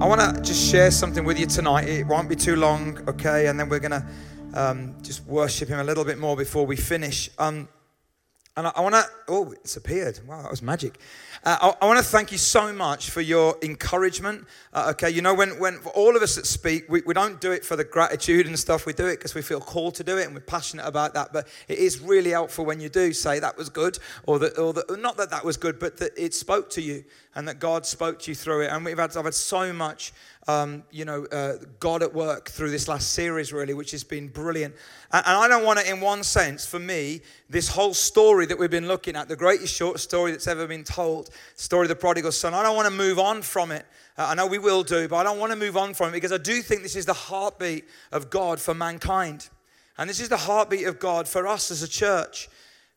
I want to just share something with you tonight. It won't be too long, okay? And then we're going to um, just worship Him a little bit more before we finish. Um, and I, I want to, oh, it's appeared. Wow, that was magic. Uh, I, I want to thank you so much for your encouragement. Uh, okay, you know, when, when all of us that speak, we, we don't do it for the gratitude and stuff. We do it because we feel called to do it and we're passionate about that. But it is really helpful when you do say that was good, or that, or that not that that was good, but that it spoke to you and that God spoke to you through it. And we've had, I've had so much um, you know, uh, God at work through this last series, really, which has been brilliant. And, and I don't want to, in one sense, for me, this whole story that we've been looking at, the greatest short story that's ever been told, story of the prodigal son, I don't want to move on from it. Uh, I know we will do, but I don't want to move on from it because I do think this is the heartbeat of God for mankind. And this is the heartbeat of God for us as a church.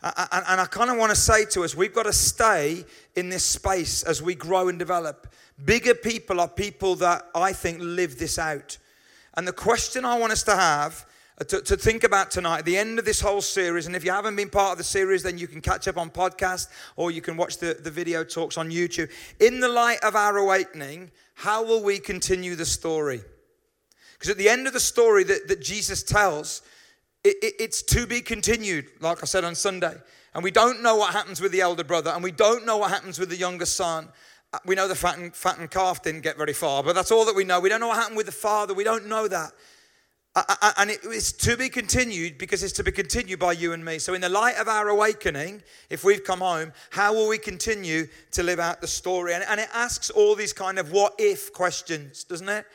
And I kind of want to say to us, we've got to stay in this space as we grow and develop. Bigger people are people that I think live this out. And the question I want us to have, uh, to, to think about tonight, at the end of this whole series, and if you haven't been part of the series, then you can catch up on podcast or you can watch the, the video talks on YouTube. In the light of our awakening, how will we continue the story? Because at the end of the story that, that Jesus tells, it, it, it's to be continued, like I said on Sunday. And we don't know what happens with the elder brother, and we don't know what happens with the younger son. Uh, we know the fattened, fattened calf didn't get very far, but that's all that we know. We don't know what happened with the father. We don't know that. And it's to be continued because it's to be continued by you and me. So, in the light of our awakening, if we've come home, how will we continue to live out the story? And, it asks all these kind of what if questions, doesn't it?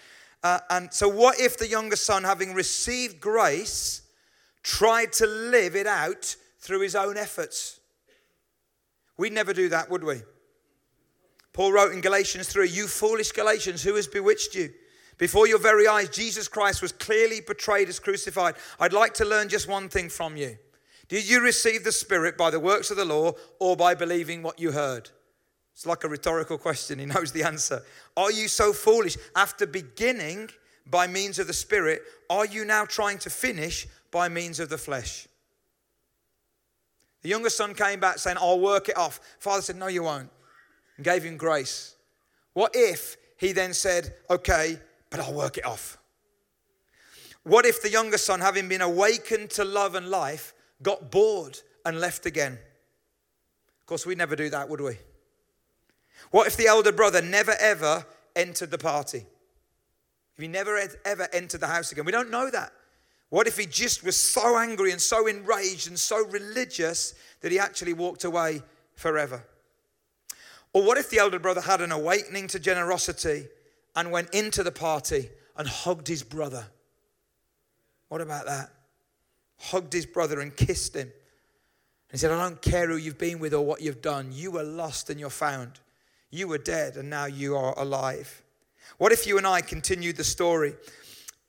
Uh, and so, what if the younger son, having received grace, tried to live it out through his own efforts? We'd never do that, would we? Paul wrote in Galatians 3 You foolish Galatians, who has bewitched you? Before your very eyes, Jesus Christ was clearly portrayed as crucified. I'd like to learn just one thing from you. Did you receive the Spirit by the works of the law or by believing what you heard? It's like a rhetorical question. He knows the answer. Are you so foolish? After beginning by means of the Spirit, are you now trying to finish by means of the flesh? The younger son came back saying, I'll work it off. Father said, No, you won't and gave him grace. What if he then said, Okay, but I'll work it off? What if the younger son, having been awakened to love and life, got bored and left again? Of course, we'd never do that, would we? What if the elder brother never ever entered the party? If he never ever entered the house again? We don't know that. What if he just was so angry and so enraged and so religious that he actually walked away forever? Or what if the elder brother had an awakening to generosity and went into the party and hugged his brother? What about that? Hugged his brother and kissed him. And he said, I don't care who you've been with or what you've done. You were lost and you're found. You were dead and now you are alive. What if you and I continued the story?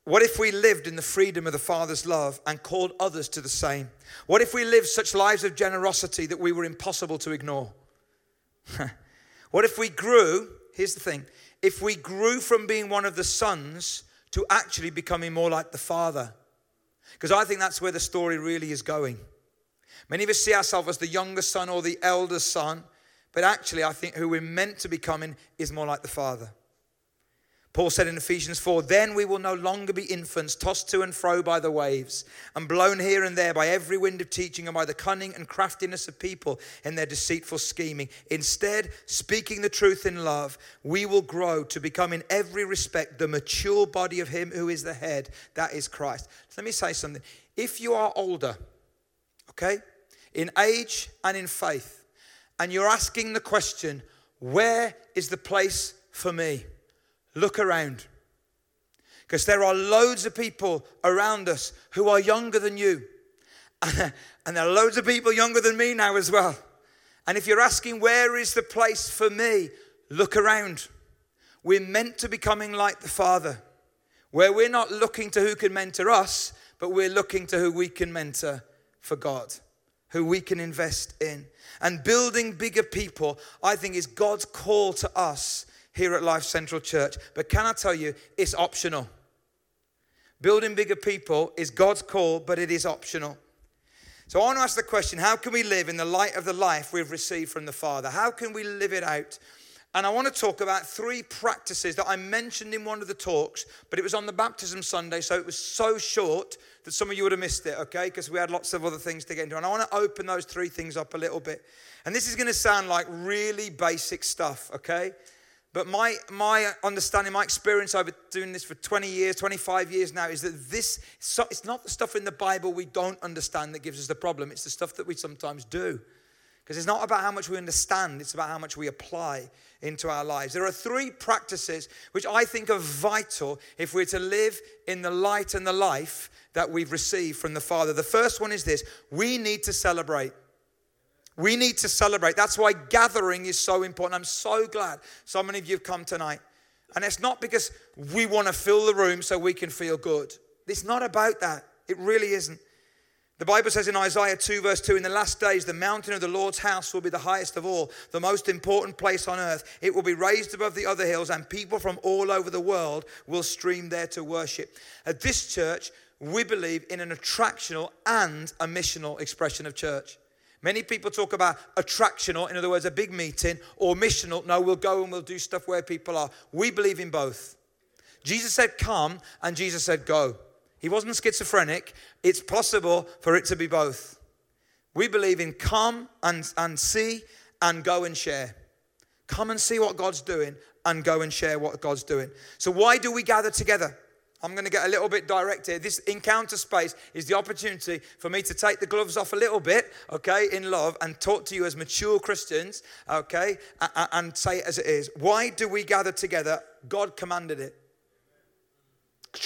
What if we lived in the freedom of the Father's love and called others to the same? What if we lived such lives of generosity that we were impossible to ignore? What if we grew? Here's the thing if we grew from being one of the sons to actually becoming more like the father. Because I think that's where the story really is going. Many of us see ourselves as the younger son or the elder son, but actually, I think who we're meant to becoming is more like the father. Paul said in Ephesians 4 Then we will no longer be infants, tossed to and fro by the waves, and blown here and there by every wind of teaching and by the cunning and craftiness of people in their deceitful scheming. Instead, speaking the truth in love, we will grow to become in every respect the mature body of Him who is the head, that is Christ. Let me say something. If you are older, okay, in age and in faith, and you're asking the question, Where is the place for me? Look around. Because there are loads of people around us who are younger than you. and there are loads of people younger than me now as well. And if you're asking, where is the place for me? Look around. We're meant to be coming like the Father, where we're not looking to who can mentor us, but we're looking to who we can mentor for God, who we can invest in. And building bigger people, I think, is God's call to us here at Life Central Church. But can I tell you, it's optional. Building bigger people is God's call, but it is optional. So I want to ask the question how can we live in the light of the life we've received from the Father? How can we live it out? And I want to talk about three practices that I mentioned in one of the talks, but it was on the baptism Sunday, so it was so short that some of you would have missed it, okay? Because we had lots of other things to get into. And I want to open those three things up a little bit. And this is going to sound like really basic stuff, okay? But my, my understanding, my experience over doing this for 20 years, 25 years now, is that this, it's not the stuff in the Bible we don't understand that gives us the problem. It's the stuff that we sometimes do. Because it's not about how much we understand, it's about how much we apply into our lives. There are three practices which I think are vital if we're to live in the light and the life that we've received from the Father. The first one is this we need to celebrate. We need to celebrate. That's why gathering is so important. I'm so glad so many of you have come tonight. And it's not because we want to fill the room so we can feel good. It's not about that. It really isn't. The Bible says in Isaiah 2, verse 2, in the last days, the mountain of the Lord's house will be the highest of all, the most important place on earth. It will be raised above the other hills, and people from all over the world will stream there to worship. At this church, we believe in an attractional and a missional expression of church. Many people talk about attractional, in other words, a big meeting, or missional. No, we'll go and we'll do stuff where people are. We believe in both. Jesus said, Come, and Jesus said, Go. He wasn't schizophrenic. It's possible for it to be both. We believe in come and, and see and go and share. Come and see what God's doing and go and share what God's doing. So, why do we gather together? I'm going to get a little bit direct here. This encounter space is the opportunity for me to take the gloves off a little bit, okay, in love, and talk to you as mature Christians, okay, and say it as it is. Why do we gather together? God commanded it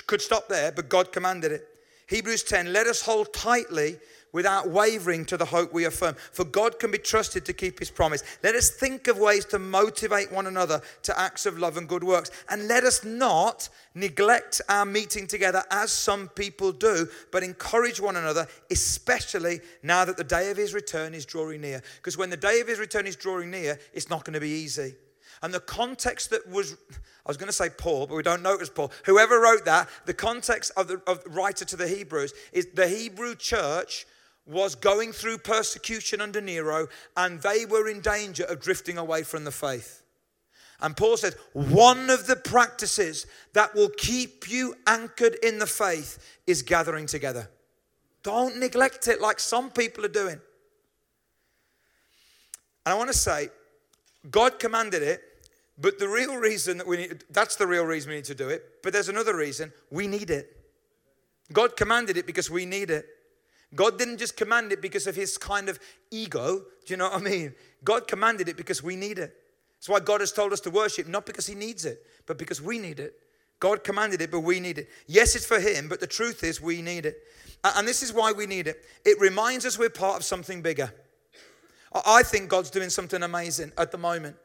could stop there, but God commanded it. Hebrews 10 let us hold tightly without wavering to the hope we affirm, for God can be trusted to keep his promise. Let us think of ways to motivate one another to acts of love and good works. And let us not neglect our meeting together as some people do, but encourage one another, especially now that the day of his return is drawing near. Because when the day of his return is drawing near, it's not going to be easy. And the context that was, I was going to say Paul, but we don't know it was Paul. Whoever wrote that, the context of the, of writer to the Hebrews is the Hebrew church was going through persecution under Nero and they were in danger of drifting away from the faith. And Paul says, one of the practices that will keep you anchored in the faith is gathering together. Don't neglect it like some people are doing. And I want to say, God commanded it, but the real reason that we need, that's the real reason we need to do it. But there's another reason we need it. God commanded it because we need it. God didn't just command it because of his kind of ego. Do you know what I mean? God commanded it because we need it. That's why God has told us to worship, not because he needs it, but because we need it. God commanded it, but we need it. Yes, it's for him, but the truth is we need it. And this is why we need it. It reminds us we're part of something bigger. I think God's doing something amazing at the moment.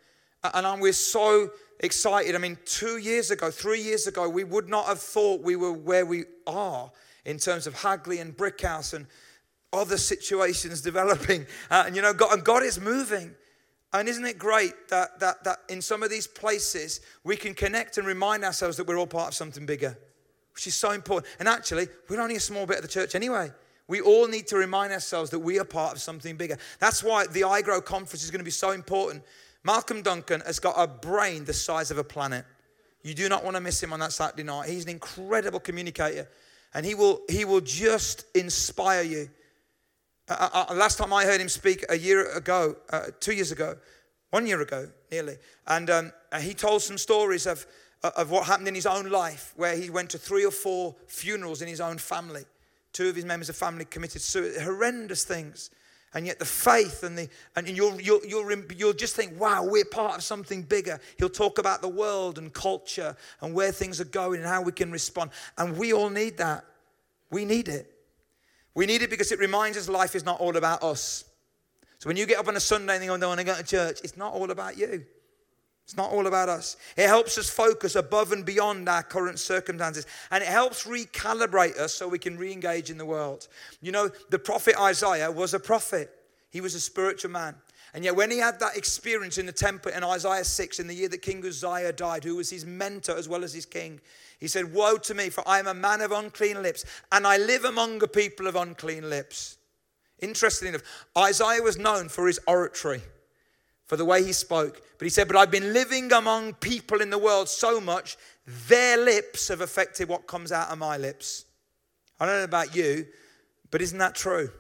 And we're so excited. I mean, two years ago, three years ago, we would not have thought we were where we are in terms of Hagley and Brickhouse and other situations developing. Uh, and you know, God, and God is moving. And isn't it great that, that, that in some of these places we can connect and remind ourselves that we're all part of something bigger, which is so important. And actually, we're only a small bit of the church anyway. We all need to remind ourselves that we are part of something bigger. That's why the iGrow conference is going to be so important. Malcolm Duncan has got a brain the size of a planet. You do not want to miss him on that Saturday night. He's an incredible communicator, and he will, he will just inspire you. Uh, uh, uh last time I heard him speak a year ago, uh, two years ago, one year ago, nearly, and um, he told some stories of, of what happened in his own life, where he went to three or four funerals in his own family Two of his members of family committed suicide, horrendous things. And yet the faith and the, and you'll, you'll, you'll, you'll just think, wow, we're part of something bigger. He'll talk about the world and culture and where things are going and how we can respond. And we all need that. We need it. We need it because it reminds us life is not all about us. So when you get up on a Sunday and you don't want to go to church, it's not all about you. It's not all about us. It helps us focus above and beyond our current circumstances. And it helps recalibrate us so we can re engage in the world. You know, the prophet Isaiah was a prophet, he was a spiritual man. And yet, when he had that experience in the temple in Isaiah 6, in the year that King Uzziah died, who was his mentor as well as his king, he said, Woe to me, for I am a man of unclean lips, and I live among a people of unclean lips. Interestingly enough, Isaiah was known for his oratory. For the way he spoke. But he said, But I've been living among people in the world so much, their lips have affected what comes out of my lips. I don't know about you, but isn't that true?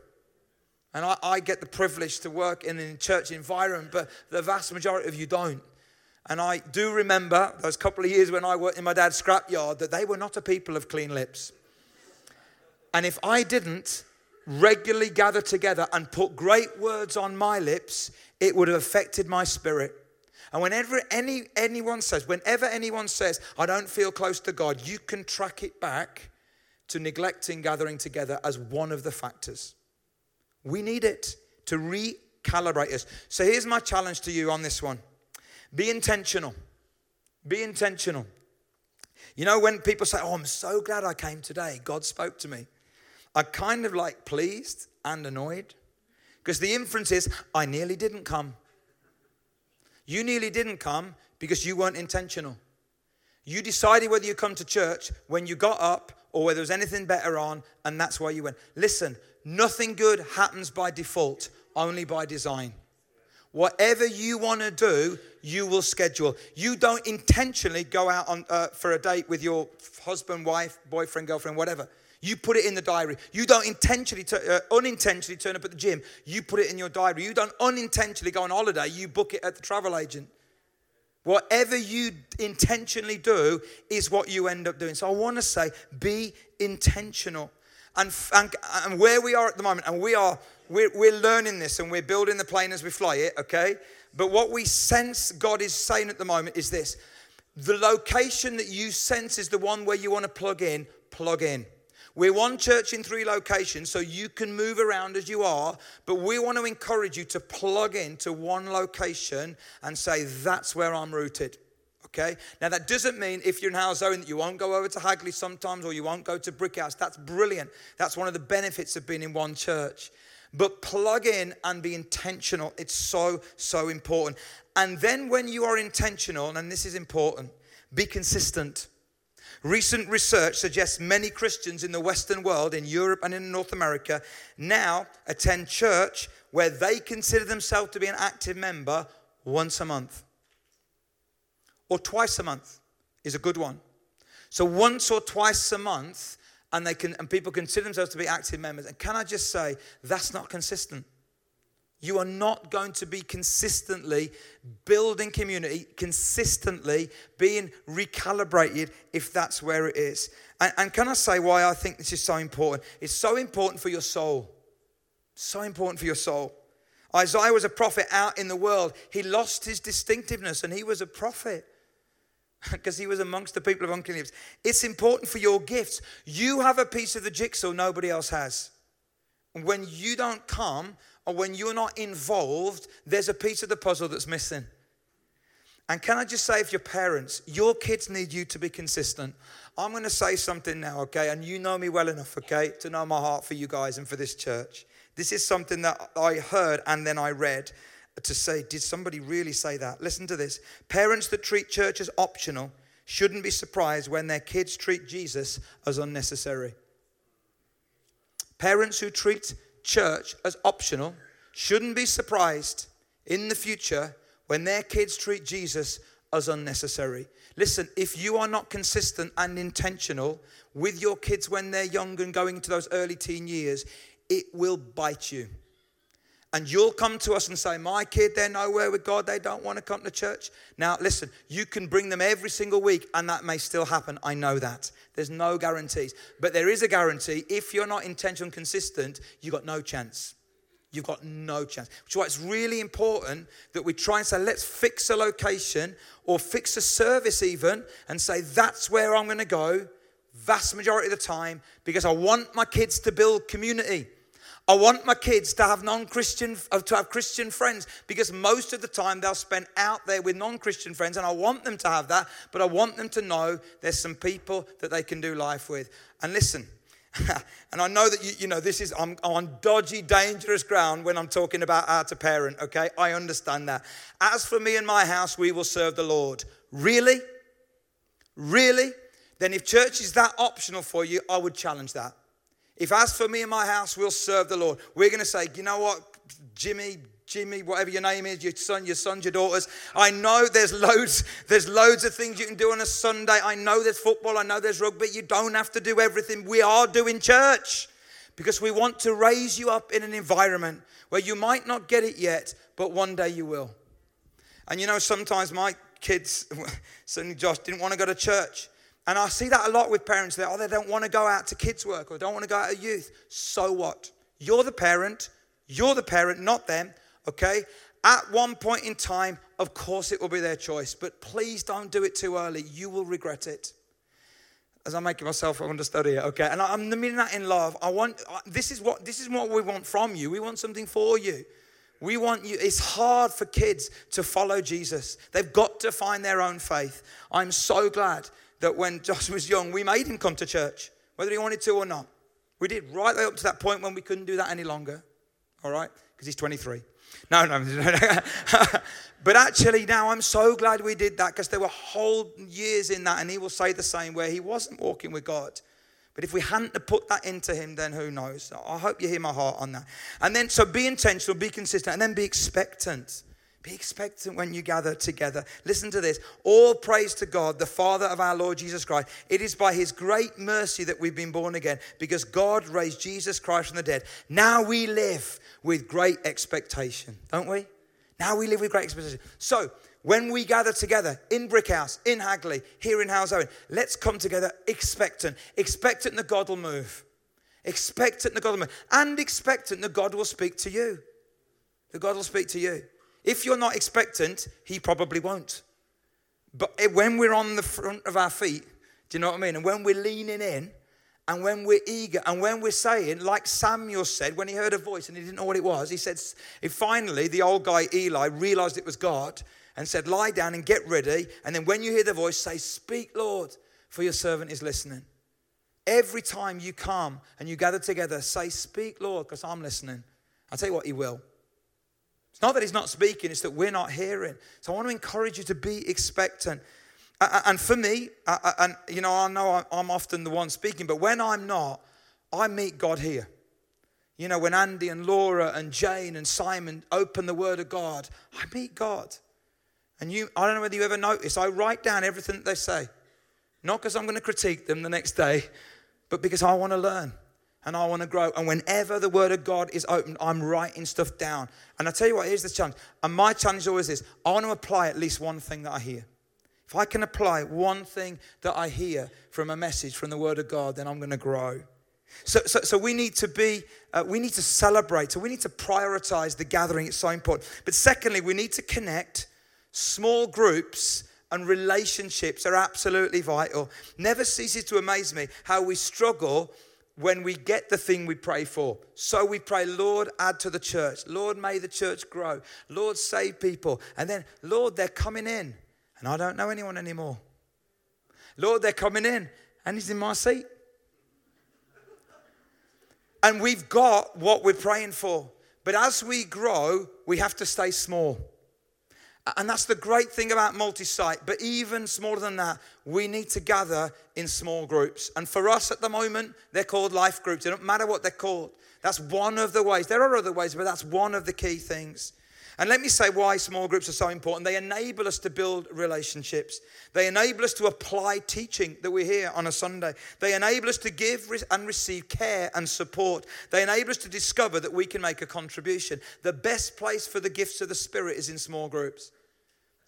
And I, I get the privilege to work in a church environment, but the vast majority of you don't. And I do remember those couple of years when I worked in my dad's scrapyard that they were not a people of clean lips. And if I didn't regularly gather together and put great words on my lips, it would have affected my spirit. And whenever any, anyone says, whenever anyone says, I don't feel close to God, you can track it back to neglecting gathering together as one of the factors. We need it to recalibrate us. So here's my challenge to you on this one be intentional. Be intentional. You know, when people say, Oh, I'm so glad I came today, God spoke to me, I kind of like pleased and annoyed because the inference is, I nearly didn't come. You nearly didn't come because you weren't intentional. You decided whether you come to church when you got up or whether there was anything better on, and that's why you went. Listen, nothing good happens by default, only by design. Whatever you want to do, you will schedule. You don't intentionally go out on, uh, for a date with your husband, wife, boyfriend, girlfriend, whatever. You put it in the diary. You don't intentionally, uh, unintentionally turn up at the gym. You put it in your diary. You don't unintentionally go on holiday. You book it at the travel agent. Whatever you intentionally do is what you end up doing. So I want to say, be intentional. And, and, and where we are at the moment, and we are we're, we're learning this and we're building the plane as we fly it, okay? But what we sense God is saying at the moment is this the location that you sense is the one where you want to plug in, plug in. We're one church in three locations, so you can move around as you are, but we want to encourage you to plug into one location and say, That's where I'm rooted. Okay? Now, that doesn't mean if you're in Halesowen that you won't go over to Hagley sometimes or you won't go to Brickhouse. That's brilliant. That's one of the benefits of being in one church. But plug in and be intentional. It's so, so important. And then when you are intentional, and this is important, be consistent. Recent research suggests many Christians in the Western world, in Europe and in North America, now attend church where they consider themselves to be an active member once a month or twice a month is a good one. So once or twice a month, and they can and people consider themselves to be active members. And can I just say that's not consistent? You are not going to be consistently building community, consistently being recalibrated if that's where it is. And, and, can I say why I think this is so important? It's so important for your soul. So important for your soul. Isaiah was a prophet out in the world. He lost his distinctiveness and he was a prophet because he was amongst the people of unclean lips. It's important for your gifts. You have a piece of the jigsaw nobody else has. And when you don't come or when you're not involved, there's a piece of the puzzle that's missing. And can I just say, if you're parents, your kids need you to be consistent. I'm going to say something now, okay? And you know me well enough, okay, to know my heart for you guys and for this church. This is something that I heard and then I read to say, did somebody really say that? Listen to this. Parents that treat church as optional shouldn't be surprised when their kids treat Jesus as unnecessary. Parents who treat church as optional shouldn't be surprised in the future when their kids treat Jesus as unnecessary. Listen, if you are not consistent and intentional with your kids when they're young and going into those early teen years, it will bite you. And you'll come to us and say, My kid, they're nowhere with God. They don't want to come to church. Now, listen, you can bring them every single week, and that may still happen. I know that. There's no guarantees. But there is a guarantee. If you're not intentional and consistent, you've got no chance. You've got no chance. Which is why it's really important that we try and say, let's fix a location or fix a service even and say, that's where I'm going to go vast majority of the time because I want my kids to build community. I want my kids to have non-Christian uh, to have Christian friends because most of the time they'll spend out there with non-Christian friends and I want them to have that but I want them to know there's some people that they can do life with. And listen, and I know that you, you know this is I'm, I'm on dodgy, dangerous ground when I'm talking about how to parent, okay? I understand that. As for me and my house, we will serve the Lord. Really? Really? Then if church is that optional for you, I would challenge that. If as for me and my house, we'll serve the Lord. We're going to say, you know what, Jimmy, Jimmy, whatever your name is, your son, your sons, your daughters. I know there's loads, there's loads of things you can do on a Sunday. I know there's football, I know there's rugby. You don't have to do everything. We are doing church because we want to raise you up in an environment where you might not get it yet, but one day you will. And you know, sometimes my kids, certainly Josh, didn't want to go to church. And I see that a lot with parents that, oh, they don't want to go out to kids' work or don't want to go out to youth. So what? You're the parent. You're the parent, not them, okay? At one point in time, of course, it will be their choice, but please don't do it too early. You will regret it. As I'm making myself understudy it, okay? And I'm meaning that in love. I want this is what this is what we want from you. We want something for you. We want you, it's hard for kids to follow Jesus. They've got to find their own faith. I'm so glad that when Josh was young, we made him come to church, whether he wanted to or not. We did right way up to that point when we couldn't do that any longer. All right? Because he's 23. No, no. but actually, now I'm so glad we did that because there were whole years in that, and he will say the same where he wasn't walking with God. But if we hadn't put that into him, then who knows? I hope you hear my heart on that. And then, so be intentional, be consistent, and then be expectant. Be expectant when you gather together. Listen to this. All praise to God, the Father of our Lord Jesus Christ. It is by his great mercy that we've been born again because God raised Jesus Christ from the dead. Now we live with great expectation, don't we? Now we live with great expectation. So, when we gather together in Brickhouse, in Hagley, here in Halesowen, let's come together expectant, expectant that God will move, expectant that God will move, and expectant that God will speak to you. That God will speak to you. If you're not expectant, he probably won't. But when we're on the front of our feet, do you know what I mean? And when we're leaning in, and when we're eager, and when we're saying, like Samuel said when he heard a voice and he didn't know what it was, he said, if finally the old guy Eli realized it was God and said, Lie down and get ready. And then when you hear the voice, say, Speak, Lord, for your servant is listening. Every time you come and you gather together, say, Speak, Lord, because I'm listening. I'll tell you what, he will. It's not that he's not speaking, it's that we're not hearing. So I want to encourage you to be expectant. And for me, and you know, I know I'm often the one speaking, but when I'm not, I meet God here. You know, when Andy and Laura and Jane and Simon open the Word of God, I meet God. And you, I don't know whether you ever notice, I write down everything that they say. Not because I'm going to critique them the next day, but because I want to learn and I want to grow. And whenever the word of God is open, I'm writing stuff down. And I tell you what, here's the challenge. And my challenge always is I want to apply at least one thing that I hear. If I can apply one thing that I hear from a message from the word of God, then I'm going to grow. So, so, so we need to be, uh, we need to celebrate. So we need to prioritize the gathering. It's so important. But secondly, we need to connect small groups and relationships are absolutely vital. Never ceases to amaze me how we struggle when we get the thing we pray for. So we pray, Lord, add to the church. Lord, may the church grow. Lord, save people. And then, Lord, they're coming in, and I don't know anyone anymore. Lord, they're coming in, and he's in my seat. And we've got what we're praying for. But as we grow, we have to stay small. And that's the great thing about multi site. But even smaller than that, we need to gather in small groups. And for us at the moment, they're called life groups. It doesn't matter what they're called. That's one of the ways. There are other ways, but that's one of the key things. And let me say why small groups are so important. They enable us to build relationships. They enable us to apply teaching that we hear on a Sunday. They enable us to give and receive care and support. They enable us to discover that we can make a contribution. The best place for the gifts of the Spirit is in small groups.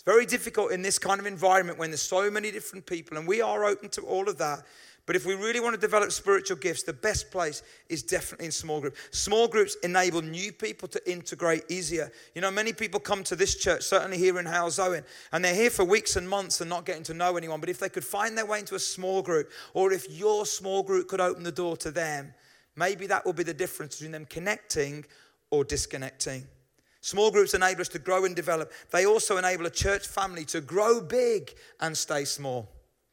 Very difficult in this kind of environment when there's so many different people, and we are open to all of that. But if we really want to develop spiritual gifts, the best place is definitely in small groups. Small groups enable new people to integrate easier. You know, many people come to this church, certainly here in Halesowen, and they're here for weeks and months and not getting to know anyone. But if they could find their way into a small group, or if your small group could open the door to them, maybe that will be the difference between them connecting or disconnecting. Small groups enable us to grow and develop. They also enable a church family to grow big and stay small.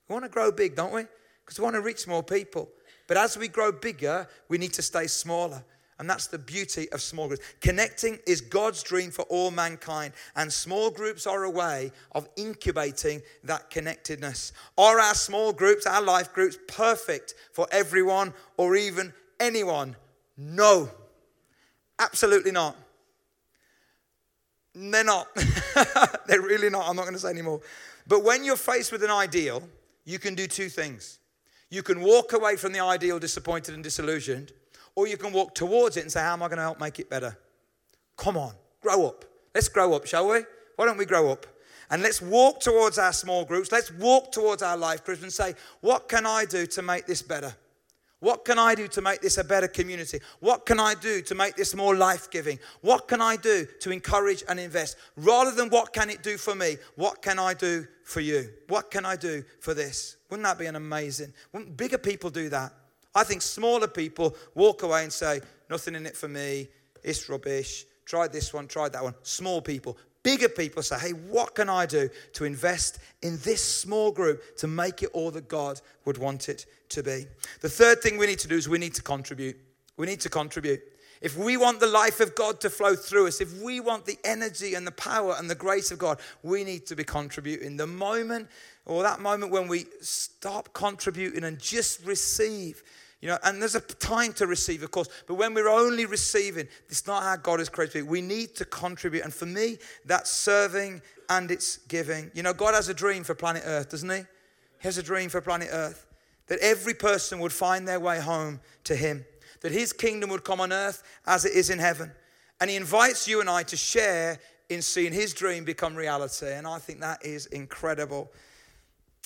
We want to grow big, don't we? because we want to reach more people. But as we grow bigger, we need to stay smaller. And that's the beauty of small groups. Connecting is God's dream for all mankind, and small groups are a way of incubating that connectedness. Are our small groups, our life groups, perfect for everyone or even anyone? No, absolutely not. They're not. They're really not. I'm not going to say anymore. But when you're faced with an ideal, you can do two things. You can walk away from the ideal disappointed and disillusioned, or you can walk towards it and say, How am I going to help make it better? Come on, grow up. Let's grow up, shall we? Why don't we grow up? And let's walk towards our small groups. Let's walk towards our life groups and say, What can I do to make this better? What can I do to make this a better community? What can I do to make this more life giving? What can I do to encourage and invest? Rather than what can it do for me, what can I do for you? What can I do for this? Wouldn't that be an amazing? Wouldn't bigger people do that? I think smaller people walk away and say, nothing in it for me, it's rubbish, tried this one, tried that one. Small people. Bigger people say, hey, what can I do to invest in this small group to make it all that God would want it to be? The third thing we need to do is we need to contribute. We need to contribute. If we want the life of God to flow through us, if we want the energy and the power and the grace of God, we need to be contributing. The moment or that moment when we stop contributing and just receive, you know, and there's a time to receive, of course, but when we're only receiving, it's not how God has created it. We need to contribute. And for me, that's serving and it's giving. You know, God has a dream for planet Earth, doesn't He? He has a dream for planet Earth that every person would find their way home to Him, that His kingdom would come on earth as it is in heaven. And He invites you and I to share in seeing His dream become reality. And I think that is incredible.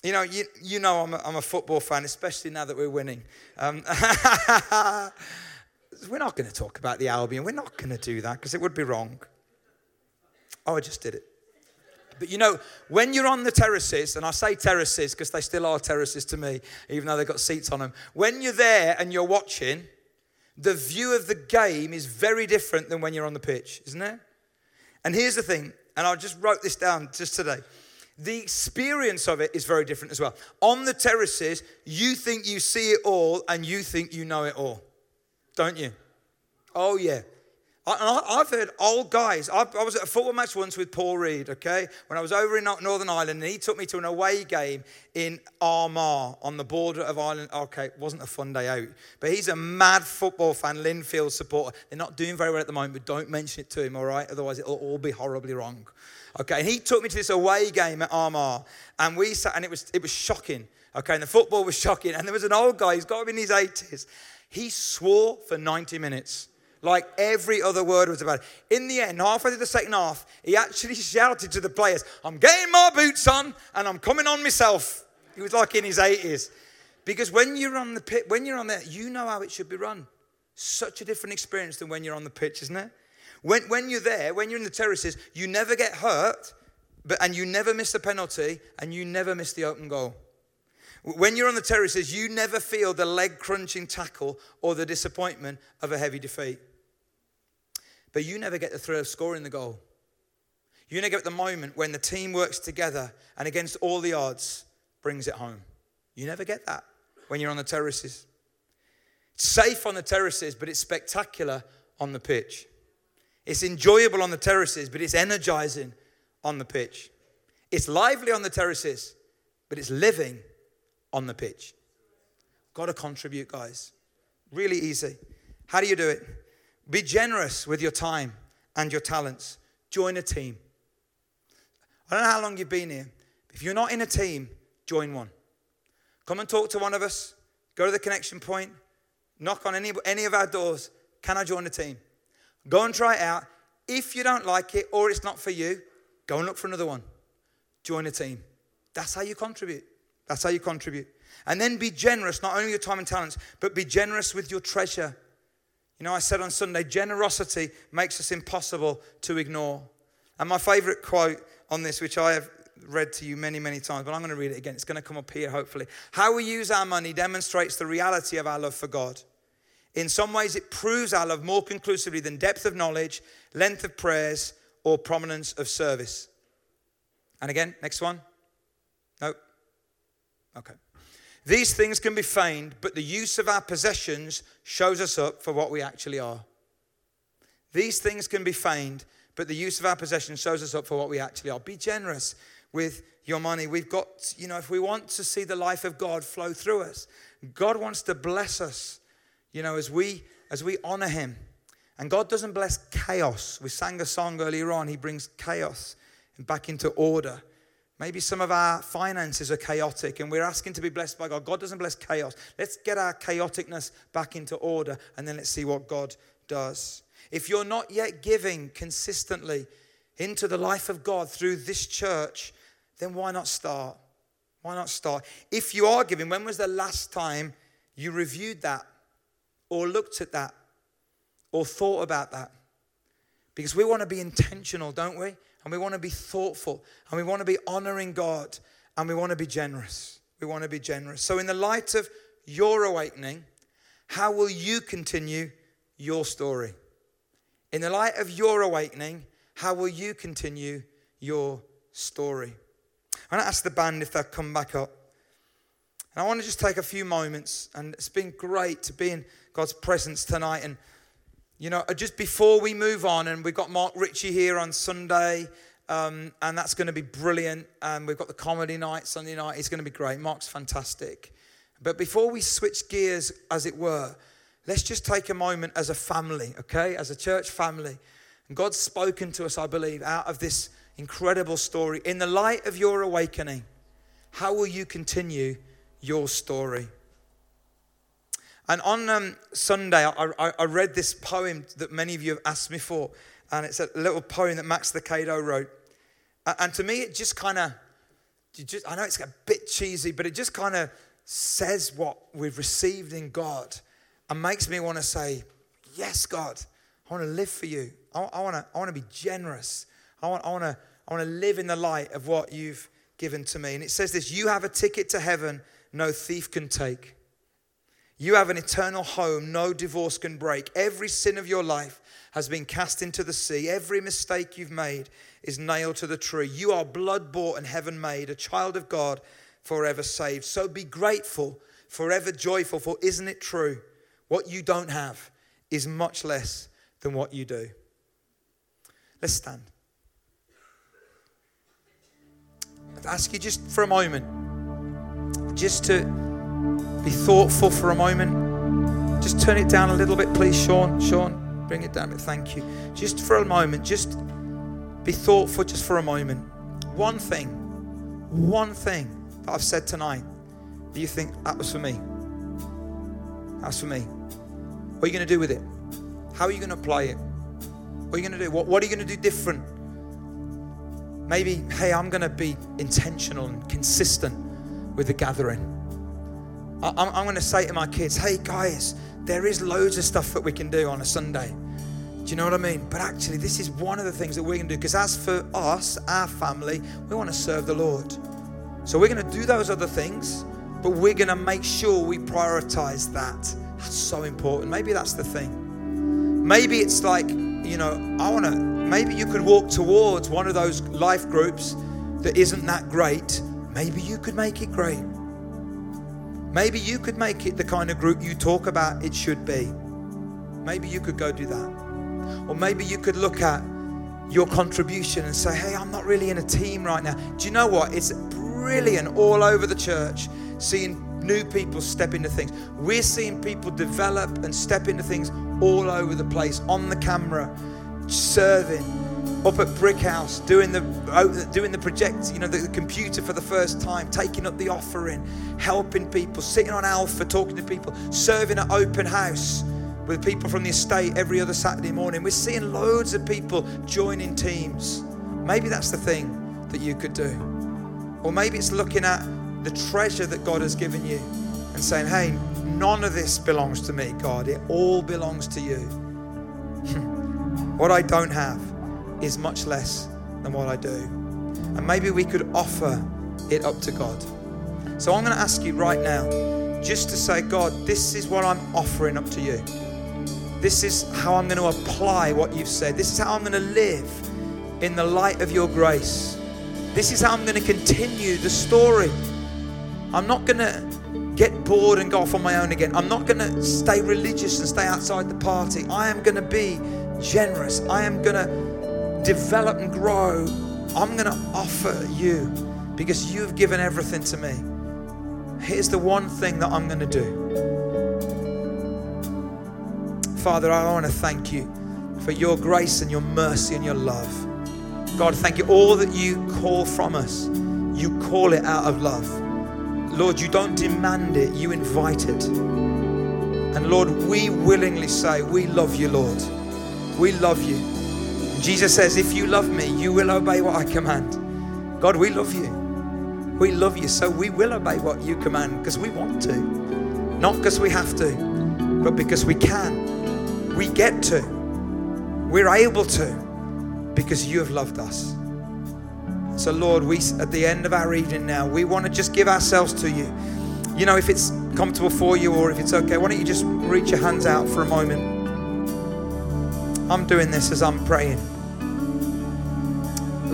You know, you, you know I'm a, I'm a football fan, especially now that we're winning. Um, we're not going to talk about the Albion. We're not going to do that because it would be wrong. Oh, I just did it. But you know, when you're on the terraces, and I say terraces because they still are terraces to me, even though they've got seats on them. When you're there and you're watching, the view of the game is very different than when you're on the pitch, isn't it? And here's the thing, and I just wrote this down just today the experience of it is very different as well. On the terraces, you think you see it all and you think you know it all, don't you? Oh, yeah. I, have heard old guys. I, I, was at a football match once with Paul Reed, okay, when I was over in Northern Ireland, and he took me to an away game in Armagh on the border of Ireland. Okay, it wasn't a fun day out, but he's a mad football fan, Linfield supporter. They're not doing very well at the moment, but don't mention it to him, all right? Otherwise, it'll all be horribly wrong. Okay, and he took me to this away game at Armagh, and we sat, and it was it was shocking. Okay, and the football was shocking, and there was an old guy. He's got him in his eighties. He swore for ninety minutes. Like every other word was about it. In the end, halfway through the second half, he actually shouted to the players, I'm getting my boots on and I'm coming on myself. He was like in his 80s. Because when you're on the pit, when you're on there, you know how it should be run. Such a different experience than when you're on the pitch, isn't it? When, when you're there, when you're in the terraces, you never get hurt, but, and you never miss the penalty, and you never miss the open goal. When you're on the terraces, you never feel the leg crunching tackle or the disappointment of a heavy defeat. But you never get the thrill of scoring the goal. You never get the moment when the team works together and against all the odds brings it home. You never get that when you're on the terraces. It's safe on the terraces, but it's spectacular on the pitch. It's enjoyable on the terraces, but it's energizing on the pitch. It's lively on the terraces, but it's living on the pitch. Got to contribute, guys. Really easy. How do you do it? Be generous with your time and your talents. Join a team. I don't know how long you've been here. If you're not in a team, join one. Come and talk to one of us. Go to the connection point. Knock on any, any of our doors. Can I join a team? Go and try it out. If you don't like it or it's not for you, go and look for another one. Join a team. That's how you contribute. That's how you contribute. And then be generous, not only your time and talents, but be generous with your treasure. You know, I said on Sunday, generosity makes us impossible to ignore. And my favorite quote on this, which I have read to you many, many times, but I'm going to read it again. It's going to come up here, hopefully. How we use our money demonstrates the reality of our love for God. In some ways, it proves our love more conclusively than depth of knowledge, length of prayers, or prominence of service. And again, next one. Nope. Okay. These things can be feigned, but the use of our possessions shows us up for what we actually are. These things can be feigned, but the use of our possessions shows us up for what we actually are. Be generous with your money. We've got, you know, if we want to see the life of God flow through us, God wants to bless us you know, as we as we honor him And God doesn't bless chaos. We sang a song earlier on, He brings chaos back into order. Maybe some of our finances are chaotic and we're asking to be blessed by God. God doesn't bless chaos. Let's get our chaoticness back into order and then let's see what God does. If you're not yet giving consistently into the life of God through this church, then why not start? Why not start? If you are giving, when was the last time you reviewed that or looked at that or thought about that? Because we want to be intentional, don't we? And we want to be thoughtful and we want to be honoring God and we want to be generous. We want to be generous. So, in the light of your awakening, how will you continue your story? In the light of your awakening, how will you continue your story? I'm going to ask the band if they'll come back up. And I want to just take a few moments, and it's been great to be in God's presence tonight. And, you know, just before we move on, and we've got Mark Ritchie here on Sunday, um, and that's going to be brilliant. And we've got the comedy night, Sunday night. It's going to be great. Mark's fantastic. But before we switch gears, as it were, let's just take a moment as a family, okay? As a church family. And God's spoken to us, I believe, out of this incredible story. In the light of your awakening, how will you continue your story? And on um, Sunday, I, I, I, read this poem that many of you have asked me for. And it's a little poem that Max Lucado wrote. And to me, it just kind of, I know it's a bit cheesy, but it just kind of says what we've received in God and makes me want to say, Yes, God, I want to live for you. I, I want to I want to be generous. I want, I want to I want to live in the light of what you've given to me. And it says this You have a ticket to heaven no thief can take. You have an eternal home no divorce can break. Every sin of your life has been cast into the sea. Every mistake you've made is nailed to the tree. You are blood bought and heaven made, a child of God forever saved. So be grateful, forever joyful, for isn't it true? What you don't have is much less than what you do. Let's stand. I'd ask you just for a moment, just to be thoughtful for a moment. Just turn it down a little bit, please, Sean. Sean, bring it down. Thank you. Just for a moment, just be thoughtful just for a moment. One thing, one thing that I've said tonight that you think that was for me. That's for me. What are you going to do with it? How are you going to apply it? What are you going to do? What, what are you going to do different? Maybe, hey, I'm going to be intentional and consistent with the gathering. I'm, I'm going to say to my kids, hey, guys, there is loads of stuff that we can do on a Sunday. Do you know what I mean? But actually, this is one of the things that we're going to do because, as for us, our family, we want to serve the Lord. So, we're going to do those other things, but we're going to make sure we prioritize that. That's so important. Maybe that's the thing. Maybe it's like, you know, I want to Maybe you could walk towards one of those life groups that isn't that great. Maybe you could make it great. Maybe you could make it the kind of group you talk about it should be. Maybe you could go do that. Or maybe you could look at your contribution and say, hey, I'm not really in a team right now. Do you know what? It's brilliant all over the church seeing new people step into things. We're seeing people develop and step into things all over the place on the camera serving up at Brick House, doing the doing the project, you know, the, the, computer for the first time, taking up the offering, helping people, sitting on Alpha, talking to people, serving at Open House with people from the estate every other Saturday morning. We're seeing loads of people joining teams. Maybe that's the thing that you could do. Or maybe it's looking at the treasure that God has given you and saying, hey, none of this belongs to me, God. It all belongs to you. What I don't have is much less than what I do. And maybe we could offer it up to God. So I'm going to ask you right now just to say, God, this is what I'm offering up to you. This is how I'm going to apply what you've said. This is how I'm going to live in the light of your grace. This is how I'm going to continue the story. I'm not going to get bored and go off on my own again. I'm not going to stay religious and stay outside the party. I am going to be generous. I am going to develop and grow. I'm going to offer you because you've given everything to me. Here's the one thing that I'm going to do. Father, I want to thank you for your grace and your mercy and your love. God, thank you. All that you call from us, you call it out of love. Lord, you don't demand it, you invite it. And Lord, we willingly say, We love you, Lord. We love you. Jesus says, If you love me, you will obey what I command. God, we love you. We love you, so we will obey what you command because we want to. Not because we have to, but because we can. We get to. We're able to because you have loved us. So, Lord, we at the end of our evening now, we want to just give ourselves to you. You know, if it's comfortable for you or if it's okay, why don't you just reach your hands out for a moment? I'm doing this as I'm praying.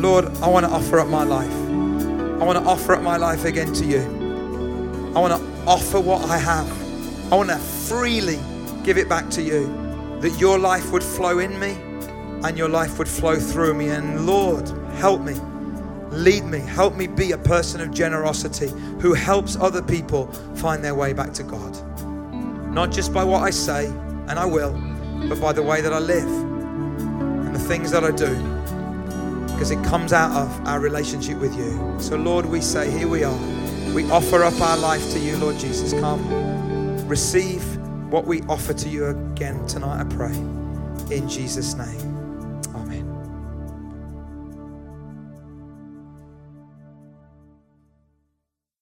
Lord, I want to offer up my life. I want to offer up my life again to you. I want to offer what I have. I want to freely give it back to you. That your life would flow in me and your life would flow through me. And Lord, help me. Lead me. Help me be a person of generosity who helps other people find their way back to God. Not just by what I say, and I will, but by the way that I live and the things that I do because it comes out of our relationship with you. So, Lord, we say, Here we are. We offer up our life to you, Lord Jesus. Come, receive what we offer to you again tonight, I pray. In Jesus' name.